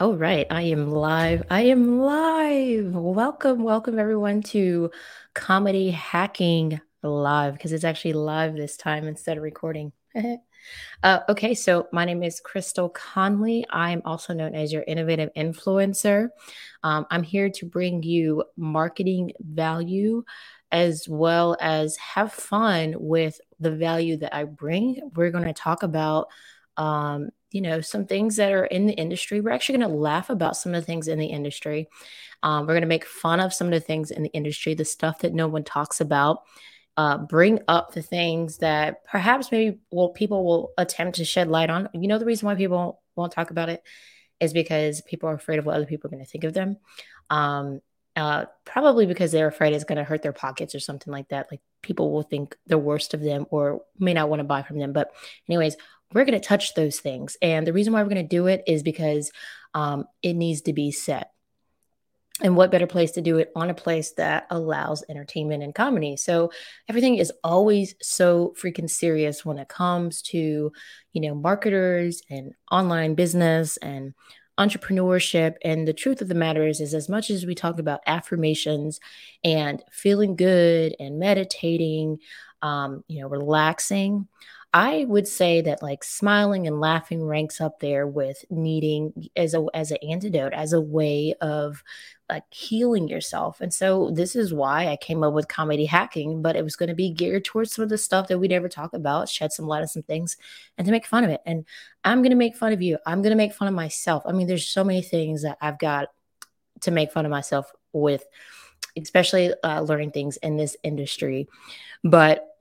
All right, I am live. I am live. Welcome, welcome everyone to Comedy Hacking Live because it's actually live this time instead of recording. uh, okay, so my name is Crystal Conley. I'm also known as your innovative influencer. Um, I'm here to bring you marketing value as well as have fun with the value that I bring. We're going to talk about um, you know, some things that are in the industry. We're actually going to laugh about some of the things in the industry. Um, we're going to make fun of some of the things in the industry, the stuff that no one talks about. Uh, bring up the things that perhaps maybe well people will attempt to shed light on. You know, the reason why people won't talk about it is because people are afraid of what other people are going to think of them. Um, uh, probably because they're afraid it's going to hurt their pockets or something like that. Like people will think the worst of them or may not want to buy from them. But, anyways, we're going to touch those things. And the reason why we're going to do it is because um, it needs to be set. And what better place to do it on a place that allows entertainment and comedy? So everything is always so freaking serious when it comes to, you know, marketers and online business and entrepreneurship. And the truth of the matter is, is as much as we talk about affirmations and feeling good and meditating, um, you know, relaxing, I would say that like smiling and laughing ranks up there with needing as a as an antidote, as a way of like healing yourself. And so this is why I came up with comedy hacking, but it was going to be geared towards some of the stuff that we never talk about, shed some light on some things, and to make fun of it. And I'm going to make fun of you. I'm going to make fun of myself. I mean, there's so many things that I've got to make fun of myself with, especially uh, learning things in this industry. But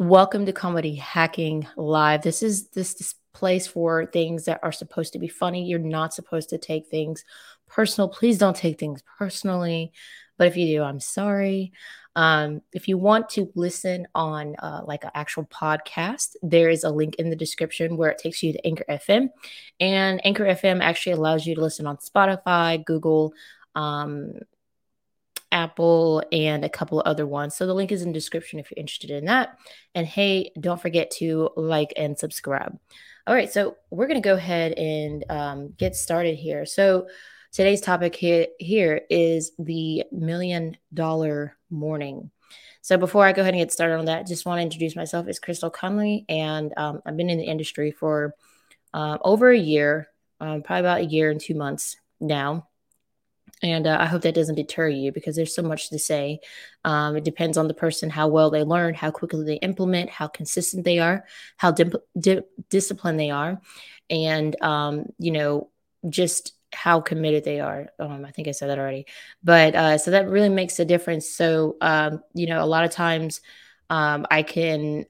Welcome to Comedy Hacking Live. This is this, this place for things that are supposed to be funny. You're not supposed to take things personal. Please don't take things personally. But if you do, I'm sorry. Um, if you want to listen on uh, like an actual podcast, there is a link in the description where it takes you to Anchor FM. And Anchor FM actually allows you to listen on Spotify, Google, um, Apple, and a couple other ones. So the link is in the description if you're interested in that. And hey, don't forget to like and subscribe. All right, so we're going to go ahead and um, get started here. So today's topic here, here is the million dollar morning. So before I go ahead and get started on that, just want to introduce myself as Crystal Conley, and um, I've been in the industry for uh, over a year, um, probably about a year and two months now. And uh, I hope that doesn't deter you because there's so much to say. Um, it depends on the person, how well they learn, how quickly they implement, how consistent they are, how di- di- disciplined they are, and, um, you know, just how committed they are. Um, I think I said that already. But uh, so that really makes a difference. So, um, you know, a lot of times um, I can.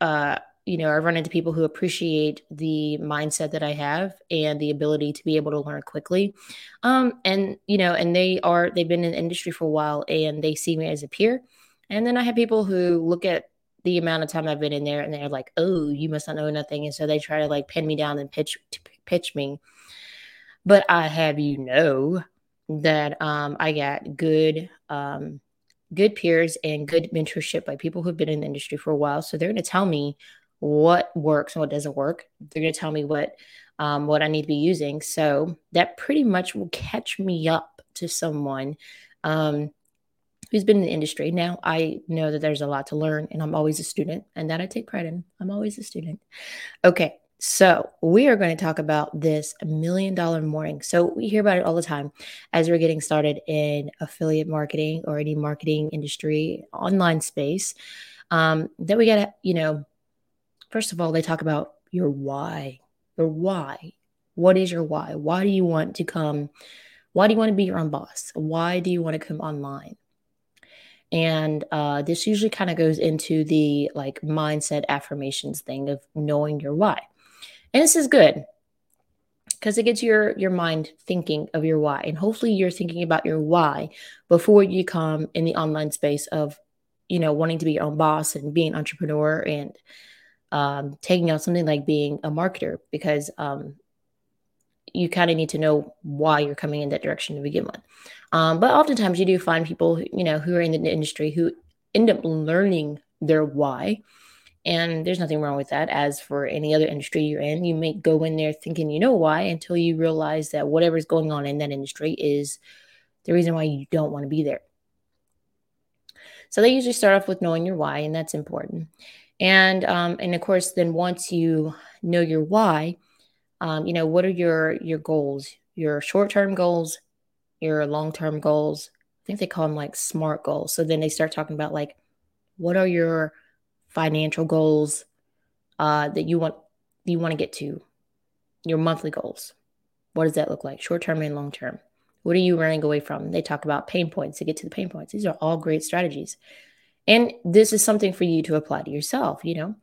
Uh, you know, I run into people who appreciate the mindset that I have and the ability to be able to learn quickly. Um, and, you know, and they are, they've been in the industry for a while and they see me as a peer. And then I have people who look at the amount of time I've been in there and they're like, oh, you must not know nothing. And so they try to like pin me down and pitch, pitch me. But I have you know that um, I got good, um, good peers and good mentorship by people who've been in the industry for a while. So they're going to tell me what works and what doesn't work. They're going to tell me what um, what I need to be using. So that pretty much will catch me up to someone um, who's been in the industry. Now I know that there's a lot to learn, and I'm always a student, and that I take pride in. I'm always a student. Okay. So, we are going to talk about this million dollar morning. So, we hear about it all the time as we're getting started in affiliate marketing or any marketing industry, online space. Um, that we got to, you know, First of all, they talk about your why. Your why. What is your why? Why do you want to come? Why do you want to be your own boss? Why do you want to come online? And uh, this usually kind of goes into the like mindset affirmations thing of knowing your why. And this is good because it gets your your mind thinking of your why and hopefully you're thinking about your why before you come in the online space of you know wanting to be your own boss and being an entrepreneur and um, taking on something like being a marketer because um, you kind of need to know why you're coming in that direction to begin with. Um, but oftentimes you do find people, you know, who are in the industry who end up learning their why And there's nothing wrong with that. As for any other industry you're in, you may go in there thinking you know why until you realize that whatever's going on in that industry is the reason why you don't want to be there. So they usually start off with knowing your why, and that's important. And um, and of course, then once you know your why, um, you know what are your your goals, your short term goals, your long term goals. I think they call them like smart goals. So then they start talking about like what are your financial goals uh, that you want you want to get to, your monthly goals. What does that look like, short term and long term? What are you running away from? They talk about pain points to get to the pain points. These are all great strategies. And this is something for you to apply to yourself, you know.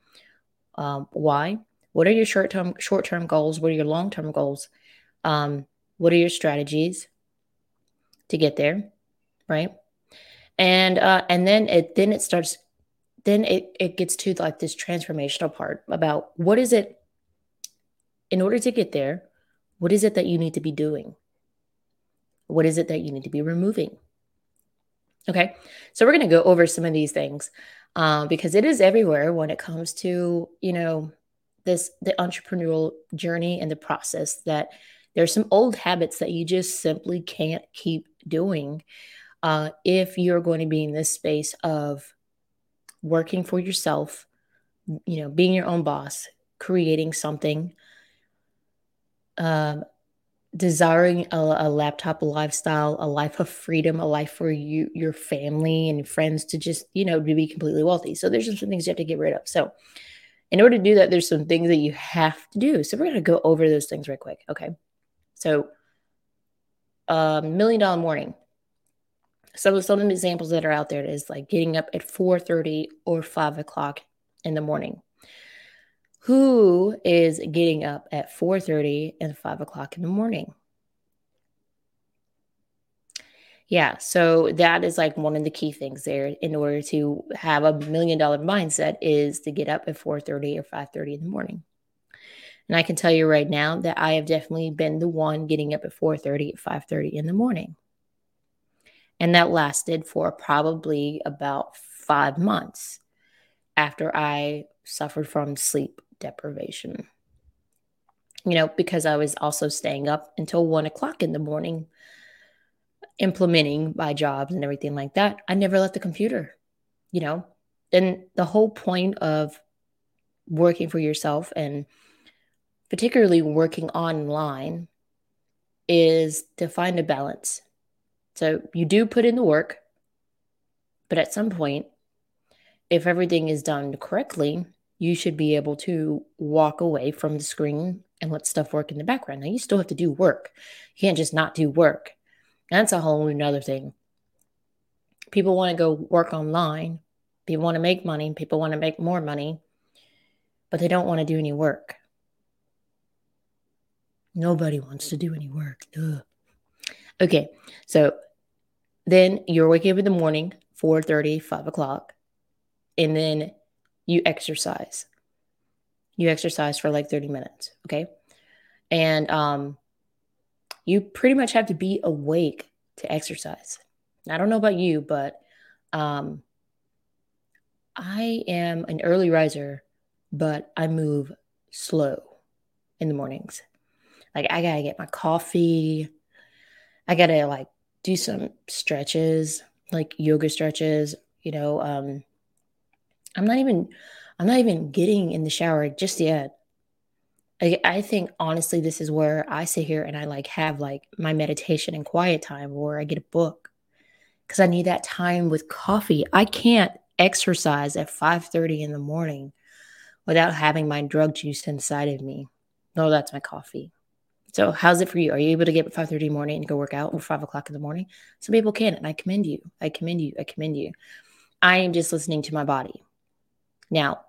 Um, why? What are your short-term short-term goals? What are your long-term goals? Um, what are your strategies to get there? Right. And uh, and then it then it starts then it, it gets to like this transformational part about what is it in order to get there, what is it that you need to be doing? What is it that you need to be removing? Okay, so we're going to go over some of these things uh, because it is everywhere when it comes to you know this the entrepreneurial journey and the process that there's some old habits that you just simply can't keep doing uh, if you're going to be in this space of working for yourself you know being your own boss creating something um, desiring a, a, laptop lifestyle, a life of freedom, a life for you, your family and friends to just, you know, to be completely wealthy. So there's some things you have to get rid of. So in order to do that, there's some things that you have to do. So we're going to go over those things right quick. Okay. So a um, million dollar morning. Some of some of the examples that are out there is like getting up at 4 30 or 5 o'clock in the morning who is getting up at 4.30 and 5 o'clock in the morning? Yeah so that is like one of the key things there in order to have a million dollar mindset is to get up at 4.30 or 5.30 in the morning. And i can tell you right now that i have definitely been the one getting up at 4.30 at 5.30 in the morning. And that lasted for probably about five months after i suffered from sleep deprivation. You know, because I was also staying up until one o'clock in the morning, implementing my jobs and everything like that. I never left the computer, you know. And the whole point of working for yourself and particularly working online is to find a balance. So you do put in the work, but at some point, if everything is done correctly, you should be able to walk away from the screen and let stuff work in the background. Now, you still have to do work. You can't just not do work. That's a whole another thing. People want to go work online. People want to make money. People want to make more money, but they don't want to do any work. Nobody wants to do any work. Ugh. Okay, so then you're waking up in the morning, 4 30, 5 o'clock, and then you exercise. You exercise for like 30 minutes, okay? And um you pretty much have to be awake to exercise. I don't know about you, but um I am an early riser, but I move slow in the mornings. Like I got to get my coffee. I got to like do some stretches, like yoga stretches, you know, um I'm not even I'm not even getting in the shower just yet. I, I think honestly this is where I sit here and I like have like my meditation and quiet time or I get a book because I need that time with coffee. I can't exercise at 5:30 in the morning without having my drug juice inside of me. No, that's my coffee. So how's it for you? Are you able to get up at 5:30 in the morning and go work out or five o'clock in the morning? Some people can, and I commend you. I commend you. I commend you. I am just listening to my body. Now,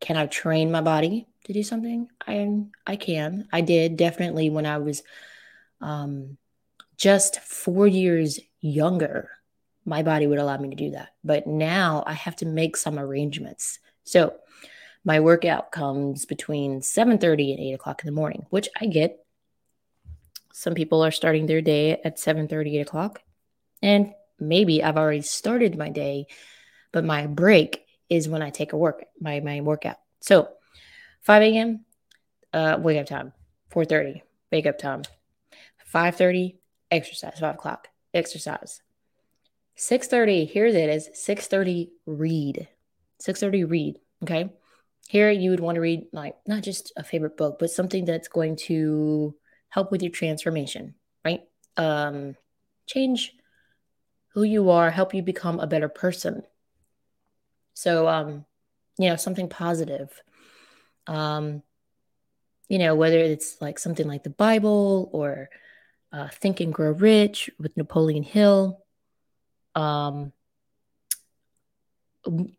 can I train my body to do something? I I can. I did definitely when I was um, just four years younger. My body would allow me to do that, but now I have to make some arrangements. So my workout comes between 7:30 and 8 o'clock in the morning, which I get. Some people are starting their day at 7:30, 8 o'clock, and maybe I've already started my day, but my break is when I take a work my my workout. So 5 a.m. Uh, wake up time. 4:30 wake up time. 5:30 exercise. 5 o'clock exercise. 6:30 here it is. 6:30 read. 6:30 read. Okay. Here you would want to read like not just a favorite book, but something that's going to help with your transformation, right? Um, change who you are, help you become a better person. So, um, you know, something positive. Um, you know, whether it's like something like the Bible or uh, Think and Grow Rich with Napoleon Hill, um,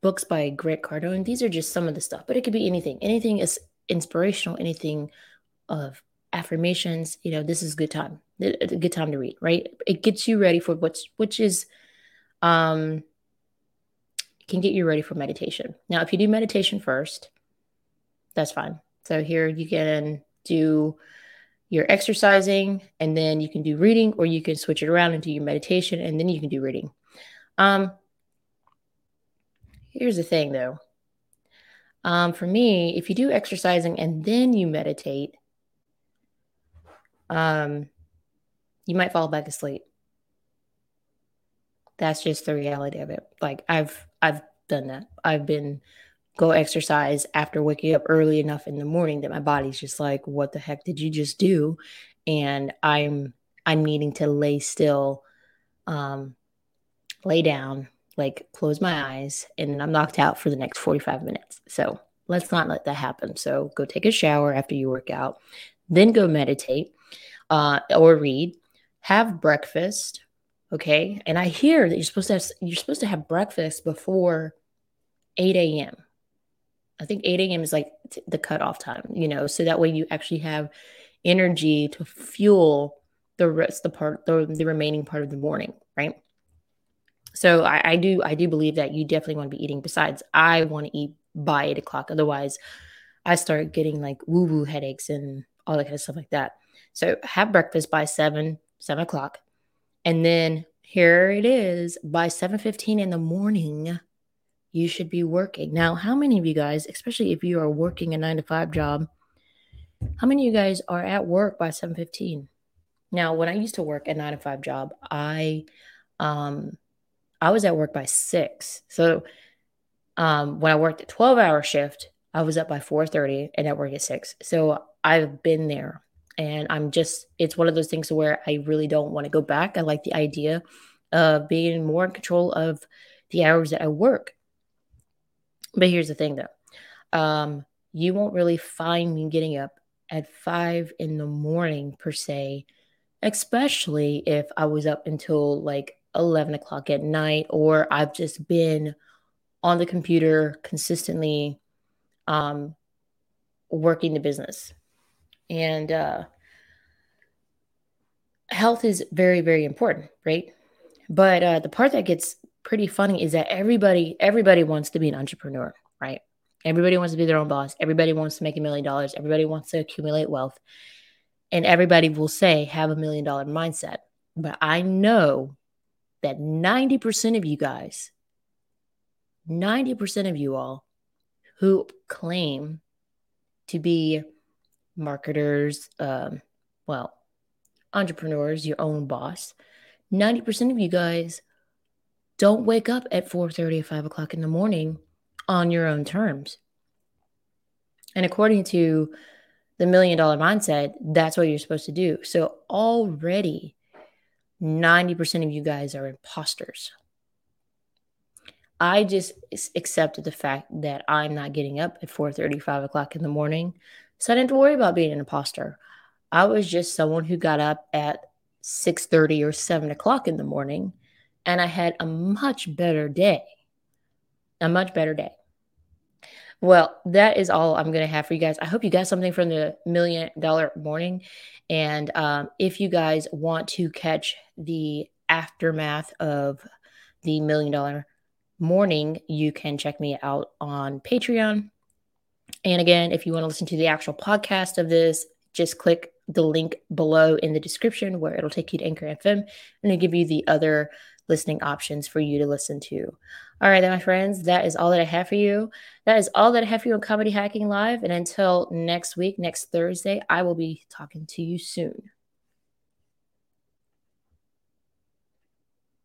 books by Grant Cardone. These are just some of the stuff, but it could be anything. Anything is inspirational. Anything of affirmations. You know, this is a good time. A good time to read, right? It gets you ready for what's which is, um, can get you ready for meditation. Now, if you do meditation first, that's fine. So here you can do your exercising and then you can do reading or you can switch it around and do your meditation and then you can do reading. Um, here's the thing though. Um, for me, if you do exercising and then you meditate, um, you might fall back asleep. That's just the reality of it. Like I've I've done that. I've been go exercise after waking up early enough in the morning that my body's just like, what the heck did you just do? And I'm I'm needing to lay still, um, lay down, like close my eyes, and I'm knocked out for the next 45 minutes. So let's not let that happen. So go take a shower after you work out, then go meditate uh, or read, have breakfast. Okay. And I hear that you're supposed to have you're supposed to have breakfast before 8 a.m. I think 8 a.m. is like t- the cutoff time, you know, so that way you actually have energy to fuel the rest, the part, the, the remaining part of the morning, right? So I, I do, I do believe that you definitely want to be eating. Besides, I want to eat by eight o'clock. Otherwise, I start getting like woo woo headaches and all that kind of stuff like that. So have breakfast by seven, seven o'clock. And then here it is by 7:15 in the morning, you should be working. Now, how many of you guys, especially if you are working a nine to five job, how many of you guys are at work by 7:15? Now, when I used to work a nine to five job, I um I was at work by six. So um when I worked a 12 hour shift, I was up by 4:30 and at work at six. So I've been there and I'm just it's one of those things where I really don't want to go back. I like the idea of being more in control of the hours that I work. But here's the thing though. Um, you won't really find me getting up at five in the morning per se, especially if I was up until like 11 o'clock at night or I've just been on the computer consistently um, working the business. And uh, health is very, very important, right? But uh, the part that gets pretty funny is that everybody, everybody wants to be an entrepreneur, right? Everybody wants to be their own boss. Everybody wants to make a million dollars. Everybody wants to accumulate wealth. And everybody will say, have a million dollar mindset. But I know that 90% of you guys, 90% of you all who claim to be marketers, um, well, entrepreneurs, your own boss, 90% of you guys don't wake up at 4.30 or 5 o'clock in the morning on your own terms. And according to the million dollar mindset, that's what you're supposed to do. So already 90% of you guys are imposters. I just accepted the fact that I'm not getting up at 4:30, 5 o'clock in the morning. So I didn't worry about being an imposter. I was just someone who got up at 6:30 or 7 o'clock in the morning and I had a much better day. A much better day. Well, that is all I'm going to have for you guys. I hope you got something from the million dollar morning. And um, if you guys want to catch the aftermath of the million dollar morning, you can check me out on Patreon. And again, if you want to listen to the actual podcast of this, just click the link below in the description where it'll take you to Anchor FM and it'll give you the other listening options for you to listen to. All right, then, my friends, that is all that I have for you. That is all that I have for you on Comedy Hacking Live. And until next week, next Thursday, I will be talking to you soon.